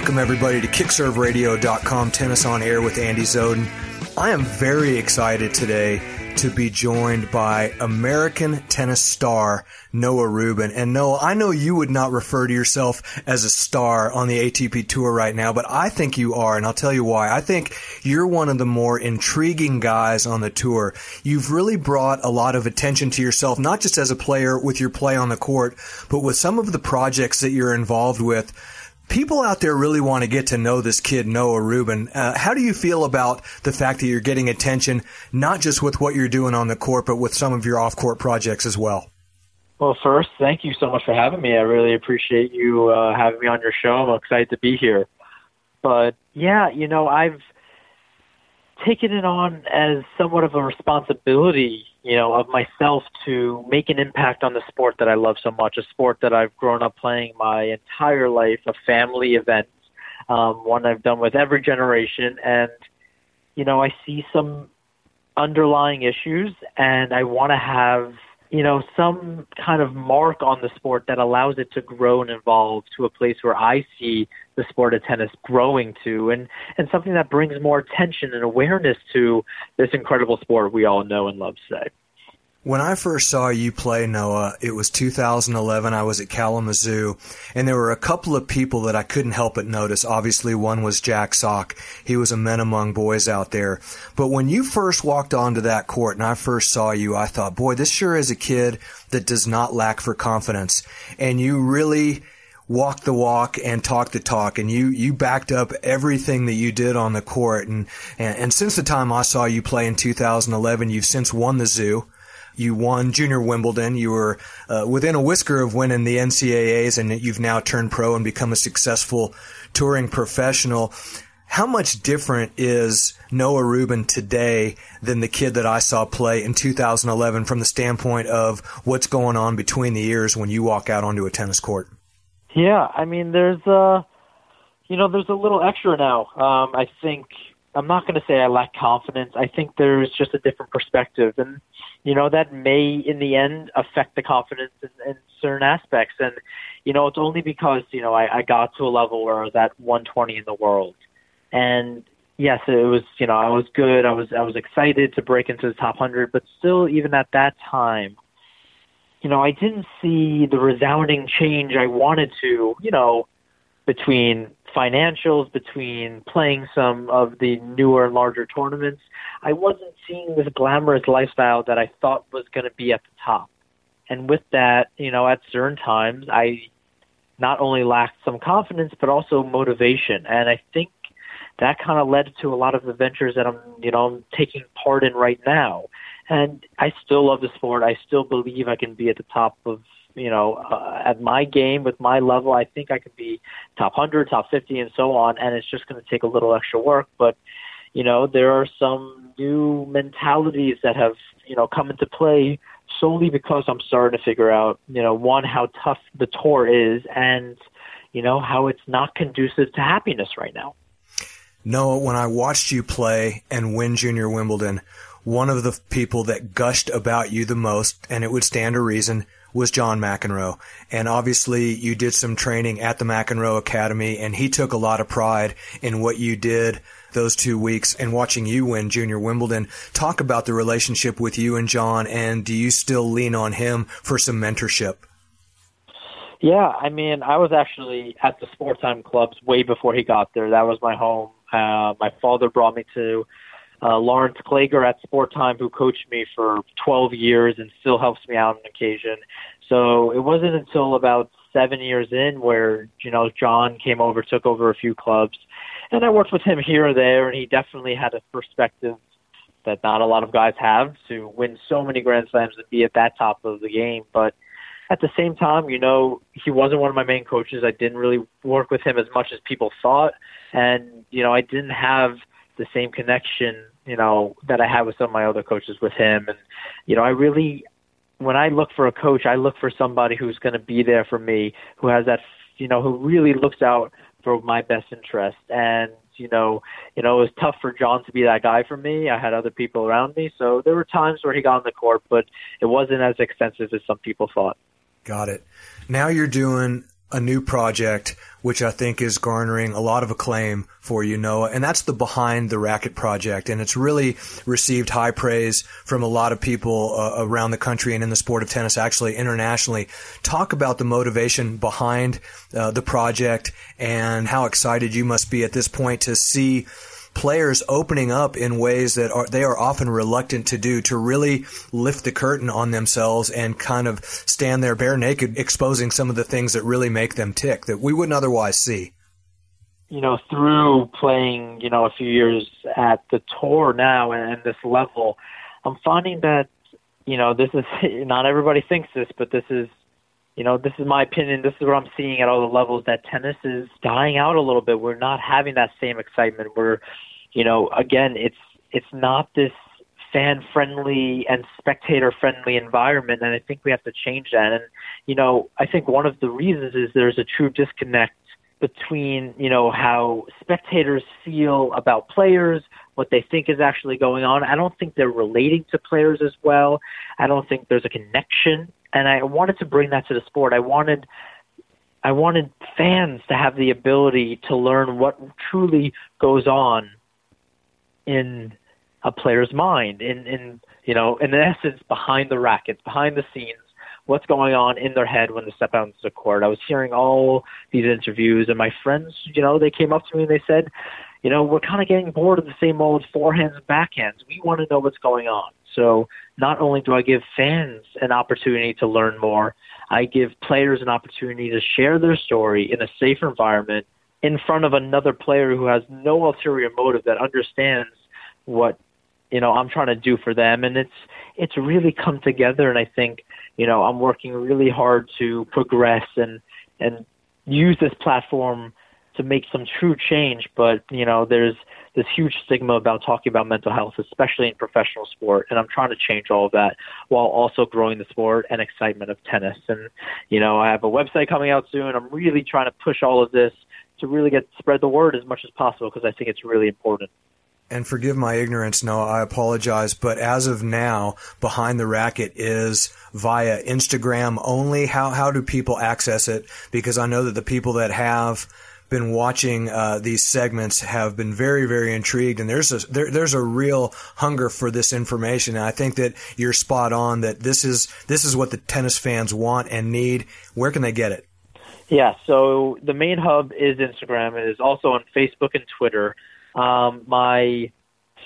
Welcome, everybody, to KickServeRadio.com Tennis on Air with Andy Zoden. I am very excited today to be joined by American tennis star Noah Rubin. And Noah, I know you would not refer to yourself as a star on the ATP tour right now, but I think you are, and I'll tell you why. I think you're one of the more intriguing guys on the tour. You've really brought a lot of attention to yourself, not just as a player with your play on the court, but with some of the projects that you're involved with people out there really want to get to know this kid, Noah Rubin. Uh, how do you feel about the fact that you're getting attention, not just with what you're doing on the court, but with some of your off court projects as well? Well, first, thank you so much for having me. I really appreciate you uh, having me on your show. I'm excited to be here. But yeah, you know, I've taken it on as somewhat of a responsibility you know, of myself to make an impact on the sport that I love so much, a sport that I've grown up playing my entire life, a family event, um, one I've done with every generation. And, you know, I see some underlying issues and I want to have, you know, some kind of mark on the sport that allows it to grow and evolve to a place where I see the sport of tennis growing to and, and something that brings more attention and awareness to this incredible sport we all know and love today. When I first saw you play, Noah, it was 2011. I was at Kalamazoo, and there were a couple of people that I couldn't help but notice. Obviously, one was Jack Sock. He was a men among boys out there. But when you first walked onto that court and I first saw you, I thought, boy, this sure is a kid that does not lack for confidence. And you really walk the walk and talk the talk and you you backed up everything that you did on the court and and, and since the time I saw you play in 2011 you've since won the zoo you won Junior Wimbledon. You were uh, within a whisker of winning the NCAAs, and you've now turned pro and become a successful touring professional. How much different is Noah Rubin today than the kid that I saw play in 2011 from the standpoint of what's going on between the ears when you walk out onto a tennis court? Yeah, I mean, there's uh, you know, there's a little extra now. Um, I think I'm not going to say I lack confidence. I think there's just a different perspective, and you know that may, in the end, affect the confidence in, in certain aspects. And you know, it's only because you know I, I got to a level where I was at 120 in the world, and yes, it was you know I was good. I was I was excited to break into the top 100, but still, even at that time, you know, I didn't see the resounding change I wanted to. You know, between financials, between playing some of the newer and larger tournaments, I wasn't seeing this glamorous lifestyle that I thought was going to be at the top. And with that, you know, at certain times, I not only lacked some confidence, but also motivation. And I think that kind of led to a lot of the ventures that I'm, you know, I'm taking part in right now. And I still love the sport. I still believe I can be at the top of you know, uh, at my game with my level, I think I could be top 100, top 50, and so on. And it's just going to take a little extra work. But, you know, there are some new mentalities that have, you know, come into play solely because I'm starting to figure out, you know, one, how tough the tour is and, you know, how it's not conducive to happiness right now. Noah, when I watched you play and win Junior Wimbledon, one of the people that gushed about you the most, and it would stand to reason, was John McEnroe. And obviously you did some training at the McEnroe Academy and he took a lot of pride in what you did those two weeks and watching you win Junior Wimbledon. Talk about the relationship with you and John and do you still lean on him for some mentorship? Yeah, I mean, I was actually at the Sport Time clubs way before he got there. That was my home. Uh, my father brought me to uh, Lawrence Kleger at Sport Time, who coached me for 12 years and still helps me out on occasion. So it wasn't until about seven years in where, you know, John came over, took over a few clubs. And I worked with him here or there, and he definitely had a perspective that not a lot of guys have to win so many Grand Slams and be at that top of the game. But at the same time, you know, he wasn't one of my main coaches. I didn't really work with him as much as people thought. And, you know, I didn't have the same connection you know, that I had with some of my other coaches with him. And, you know, I really, when I look for a coach, I look for somebody who's going to be there for me, who has that, you know, who really looks out for my best interest. And, you know, you know, it was tough for John to be that guy for me. I had other people around me. So there were times where he got on the court, but it wasn't as extensive as some people thought. Got it. Now you're doing a new project which I think is garnering a lot of acclaim for you, Noah, and that's the Behind the Racket project. And it's really received high praise from a lot of people uh, around the country and in the sport of tennis, actually internationally. Talk about the motivation behind uh, the project and how excited you must be at this point to see players opening up in ways that are they are often reluctant to do to really lift the curtain on themselves and kind of stand there bare naked exposing some of the things that really make them tick that we wouldn't otherwise see. You know through playing you know a few years at the tour now and, and this level i'm finding that you know this is not everybody thinks this but this is you know, this is my opinion. This is what I'm seeing at all the levels that tennis is dying out a little bit. We're not having that same excitement. We're, you know, again, it's it's not this fan friendly and spectator friendly environment, and I think we have to change that. And you know, I think one of the reasons is there's a true disconnect between you know how spectators feel about players what they think is actually going on i don't think they're relating to players as well i don't think there's a connection and I wanted to bring that to the sport. I wanted I wanted fans to have the ability to learn what truly goes on in a player's mind, in in you know, in essence, behind the rackets, behind the scenes, what's going on in their head when they step out into the court. I was hearing all these interviews, and my friends, you know, they came up to me and they said, you know, we're kind of getting bored of the same old forehands and backhands. We want to know what's going on. So not only do I give fans an opportunity to learn more, I give players an opportunity to share their story in a safer environment in front of another player who has no ulterior motive that understands what you know I'm trying to do for them. And it's it's really come together. And I think you know I'm working really hard to progress and and use this platform to make some true change but you know there's this huge stigma about talking about mental health, especially in professional sport. And I'm trying to change all of that while also growing the sport and excitement of tennis. And, you know, I have a website coming out soon. I'm really trying to push all of this to really get spread the word as much as possible because I think it's really important and forgive my ignorance, no, I apologize, but as of now, Behind the Racket is via Instagram only. How, how do people access it? Because I know that the people that have been watching uh, these segments have been very, very intrigued, and there's a there, there's a real hunger for this information. And I think that you're spot on that this is this is what the tennis fans want and need. Where can they get it? Yeah, so the main hub is Instagram. It is also on Facebook and Twitter. Um, my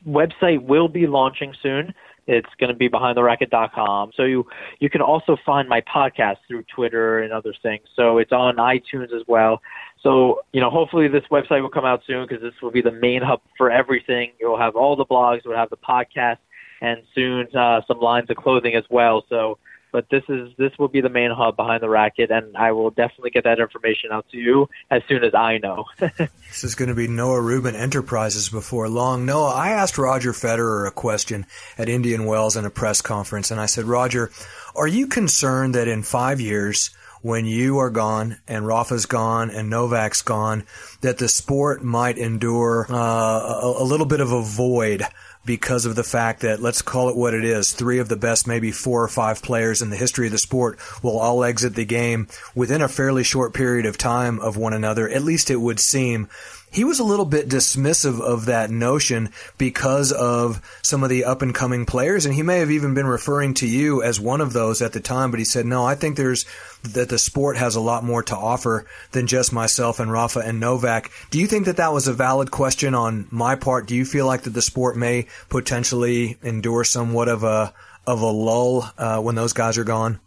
website will be launching soon. It's going to be behindtheracket.com. So you you can also find my podcast through Twitter and other things. So it's on iTunes as well. So, you know, hopefully this website will come out soon because this will be the main hub for everything. You'll have all the blogs, you'll have the podcast, and soon uh, some lines of clothing as well. So, but this is this will be the main hub behind the racket, and I will definitely get that information out to you as soon as I know. this is going to be Noah Rubin Enterprises before long. Noah, I asked Roger Federer a question at Indian Wells in a press conference, and I said, Roger, are you concerned that in five years? when you are gone and Rafa's gone and Novak's gone, that the sport might endure uh, a, a little bit of a void because of the fact that let's call it what it is three of the best maybe four or five players in the history of the sport will all exit the game within a fairly short period of time of one another. At least it would seem he was a little bit dismissive of that notion because of some of the up and coming players. And he may have even been referring to you as one of those at the time, but he said, no, I think there's that the sport has a lot more to offer than just myself and Rafa and Novak. Do you think that that was a valid question on my part? Do you feel like that the sport may potentially endure somewhat of a, of a lull uh, when those guys are gone?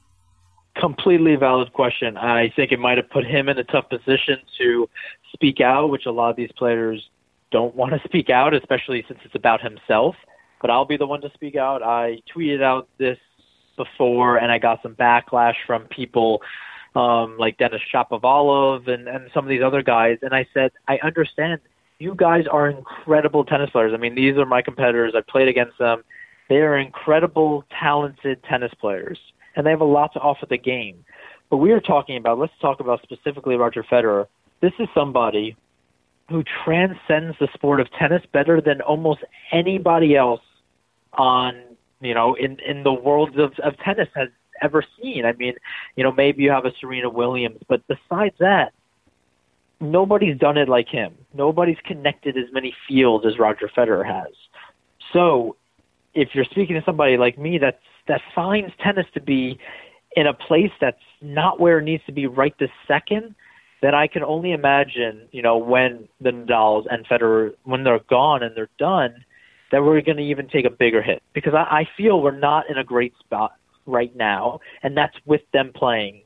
completely valid question. I think it might have put him in a tough position to speak out, which a lot of these players don't want to speak out, especially since it's about himself. But I'll be the one to speak out. I tweeted out this before, and I got some backlash from people um, like Dennis Shapovalov and, and some of these other guys. And I said, I understand. You guys are incredible tennis players. I mean, these are my competitors. I played against them. They are incredible, talented tennis players and they have a lot to offer the game. But we are talking about, let's talk about specifically Roger Federer. This is somebody who transcends the sport of tennis better than almost anybody else on, you know, in, in the world of, of tennis has ever seen. I mean, you know, maybe you have a Serena Williams, but besides that, nobody's done it like him. Nobody's connected as many fields as Roger Federer has. So, if you're speaking to somebody like me that's that finds tennis to be in a place that's not where it needs to be right this second, then I can only imagine, you know, when the Nadals and Federer, when they're gone and they're done, that we're going to even take a bigger hit because I, I feel we're not in a great spot right now, and that's with them playing,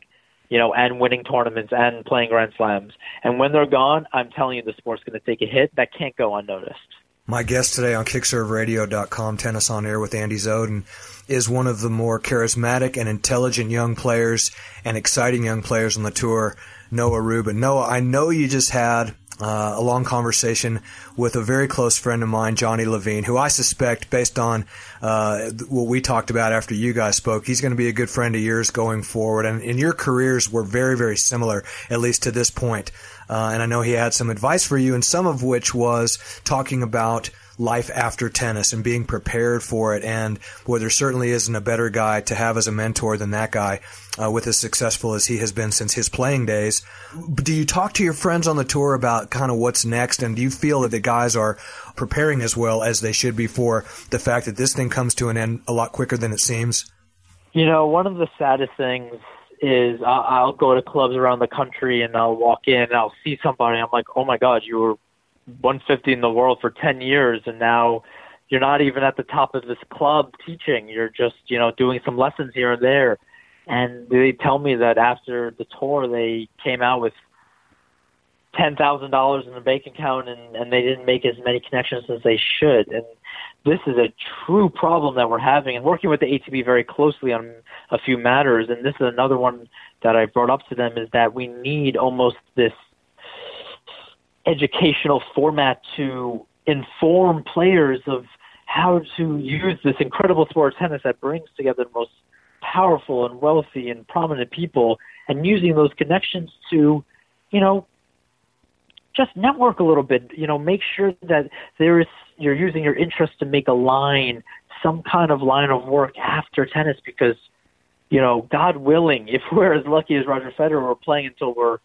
you know, and winning tournaments and playing Grand Slams. And when they're gone, I'm telling you, the sport's going to take a hit that can't go unnoticed. My guest today on KickServeRadio.com, Tennis on Air with Andy Zoden, is one of the more charismatic and intelligent young players and exciting young players on the tour, Noah Rubin. Noah, I know you just had uh, a long conversation with a very close friend of mine, Johnny Levine, who I suspect, based on uh, what we talked about after you guys spoke, he's going to be a good friend of yours going forward. And, and your careers were very, very similar, at least to this point. Uh, and I know he had some advice for you, and some of which was talking about life after tennis and being prepared for it. And boy, there certainly isn't a better guy to have as a mentor than that guy, uh, with as successful as he has been since his playing days. Do you talk to your friends on the tour about kind of what's next? And do you feel that the guys are preparing as well as they should be for the fact that this thing comes to an end a lot quicker than it seems? You know, one of the saddest things is I'll go to clubs around the country and I'll walk in and I'll see somebody. I'm like, oh my God, you were 150 in the world for 10 years, and now you're not even at the top of this club teaching. You're just, you know, doing some lessons here and there. And they tell me that after the tour, they came out with ten thousand dollars in the bank account, and and they didn't make as many connections as they should. And this is a true problem that we're having. And working with the ATP very closely on a few matters, and this is another one that I brought up to them is that we need almost this educational format to inform players of how to use this incredible sport of tennis that brings together the most powerful and wealthy and prominent people and using those connections to, you know, just network a little bit, you know, make sure that there is you're using your interest to make a line, some kind of line of work after tennis because, you know, God willing, if we're as lucky as Roger Federer, we're playing until we're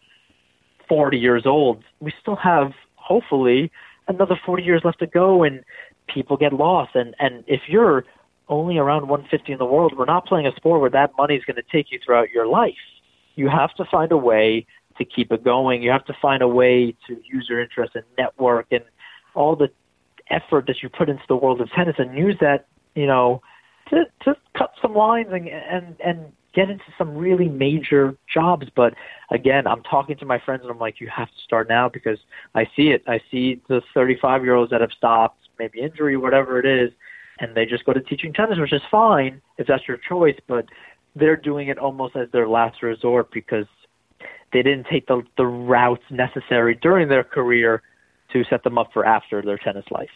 40 years old, we still have hopefully another 40 years left to go and people get lost and and if you're only around 150 in the world, we're not playing a sport where that money is going to take you throughout your life. You have to find a way to keep it going. You have to find a way to use your interest and network and all the effort that you put into the world of tennis and use that, you know, to to cut some lines and and and get into some really major jobs. But again, I'm talking to my friends and I'm like, you have to start now because I see it. I see the 35 year olds that have stopped, maybe injury, whatever it is, and they just go to teaching tennis, which is fine if that's your choice. But they're doing it almost as their last resort because they didn't take the the routes necessary during their career to set them up for after their tennis life.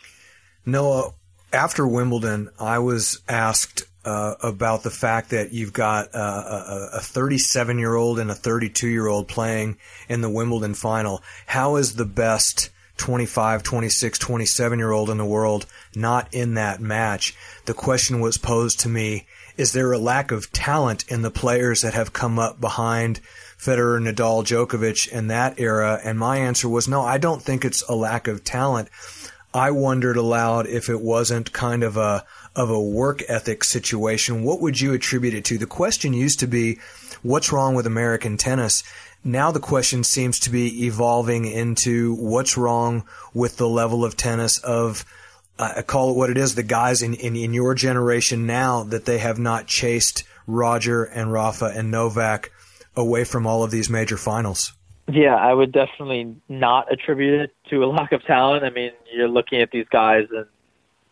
Noah, after Wimbledon, I was asked uh, about the fact that you've got uh, a 37 year old and a 32 year old playing in the Wimbledon final. How is the best 25, 26, 27 year old in the world not in that match? The question was posed to me is there a lack of talent in the players that have come up behind Federer, Nadal, Djokovic in that era? And my answer was no, I don't think it's a lack of talent. I wondered aloud if it wasn't kind of a of a work ethic situation, what would you attribute it to? The question used to be, what's wrong with American tennis? Now the question seems to be evolving into what's wrong with the level of tennis of, uh, I call it what it is, the guys in, in, in your generation now that they have not chased Roger and Rafa and Novak away from all of these major finals. Yeah, I would definitely not attribute it to a lack of talent. I mean, you're looking at these guys and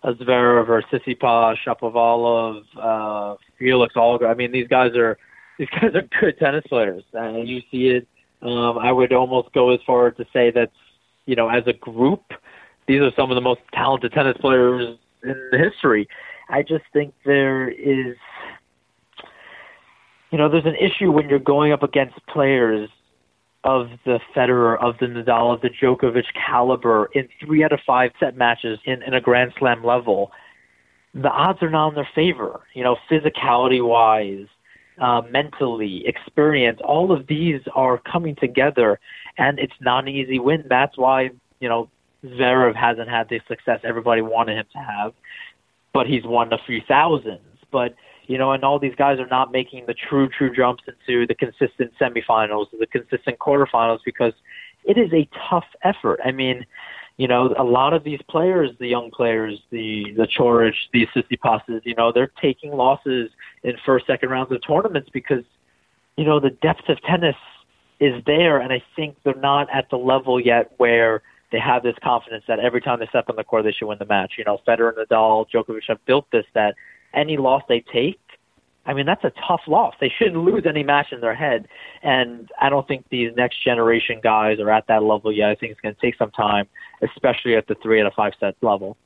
Zverev or Tsitsipas, Shapovalov, uh, Felix Auger. I mean, these guys are these guys are good tennis players, and you see it. Um, I would almost go as far to say that, you know, as a group, these are some of the most talented tennis players in history. I just think there is, you know, there's an issue when you're going up against players of the Federer, of the Nadal, of the Djokovic caliber in three out of five set matches in, in a Grand Slam level, the odds are not in their favor. You know, physicality wise, uh, mentally, experience. All of these are coming together, and it's not an easy win. That's why you know Zverev hasn't had the success everybody wanted him to have, but he's won a few thousands. But you know, and all these guys are not making the true, true jumps into the consistent semifinals, the consistent quarterfinals, because it is a tough effort. I mean, you know, a lot of these players, the young players, the the Coric, the Tsitsipas's, you know, they're taking losses in first, second rounds of tournaments because, you know, the depth of tennis is there, and I think they're not at the level yet where they have this confidence that every time they step on the court, they should win the match. You know, Federer, Nadal, Djokovic have built this that any loss they take, I mean, that's a tough loss. They shouldn't lose any match in their head. And I don't think these next generation guys are at that level yet. I think it's going to take some time, especially at the three out of five set level.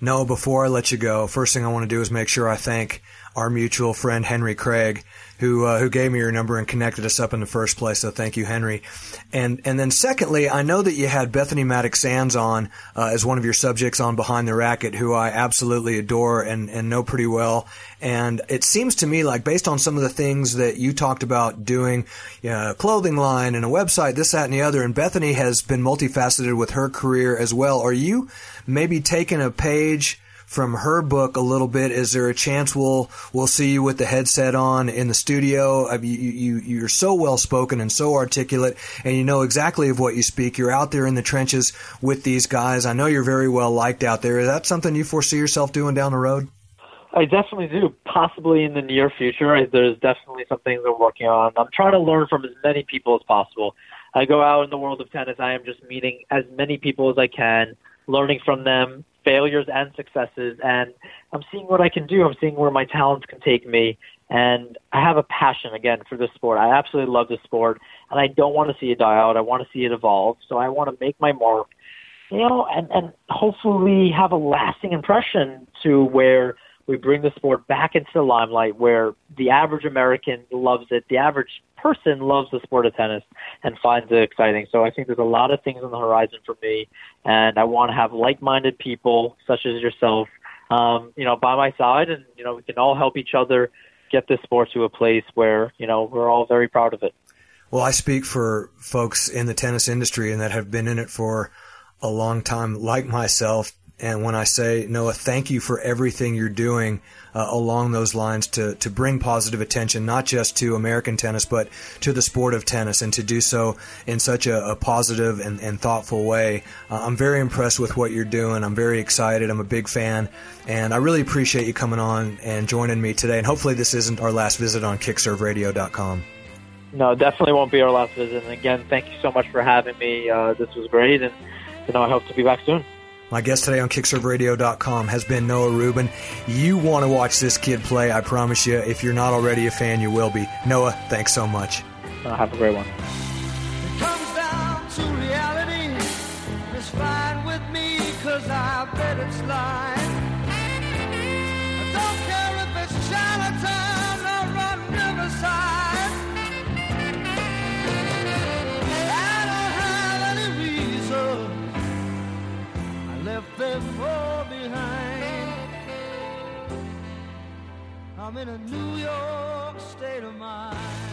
No, before I let you go, first thing I want to do is make sure I thank our mutual friend Henry Craig, who uh, who gave me your number and connected us up in the first place. So thank you, Henry. And and then secondly, I know that you had Bethanie Mattek-Sands on uh, as one of your subjects on Behind the Racket, who I absolutely adore and and know pretty well. And it seems to me like based on some of the things that you talked about doing, you know, a clothing line and a website, this, that, and the other. And Bethanie has been multifaceted with her career as well. Are you maybe taking a page? From her book a little bit. Is there a chance we'll we'll see you with the headset on in the studio? I mean, you, you you're so well spoken and so articulate, and you know exactly of what you speak. You're out there in the trenches with these guys. I know you're very well liked out there. Is that something you foresee yourself doing down the road? I definitely do. Possibly in the near future. There's definitely some things I'm working on. I'm trying to learn from as many people as possible. I go out in the world of tennis. I am just meeting as many people as I can, learning from them, failures and successes, and I'm seeing what I can do. I'm seeing where my talents can take me, and I have a passion again for this sport. I absolutely love this sport, and I don't want to see it die out. I want to see it evolve. So I want to make my mark, you know, and and hopefully have a lasting impression to where we bring the sport back into the limelight where the average American loves it, the average person loves the sport of tennis and finds it exciting. So I think there's a lot of things on the horizon for me, and I want to have like-minded people such as yourself, um, you know, by my side, and you know, we can all help each other get this sport to a place where you know we're all very proud of it. Well, I speak for folks in the tennis industry and that have been in it for a long time, like myself, and when I say, Noah, thank you for everything you're doing uh, along those lines to, to bring positive attention, not just to American tennis, but to the sport of tennis, and to do so in such a, a positive and, and, thoughtful way. Uh, I'm very impressed with what you're doing. I'm very excited. I'm a big fan. And I really appreciate you coming on and joining me today. And hopefully, this isn't our last visit on kickserveradio.com. No, definitely won't be our last visit. And again, thank you so much for having me. Uh, this was great. And, you know, I hope to be back soon. My guest today on KickServeRadio.com has been Noah Rubin. You want to watch this kid play, I promise you. If you're not already a fan, you will be. Noah, thanks so much. Uh, have a great one. them I'm in a New York state of mind.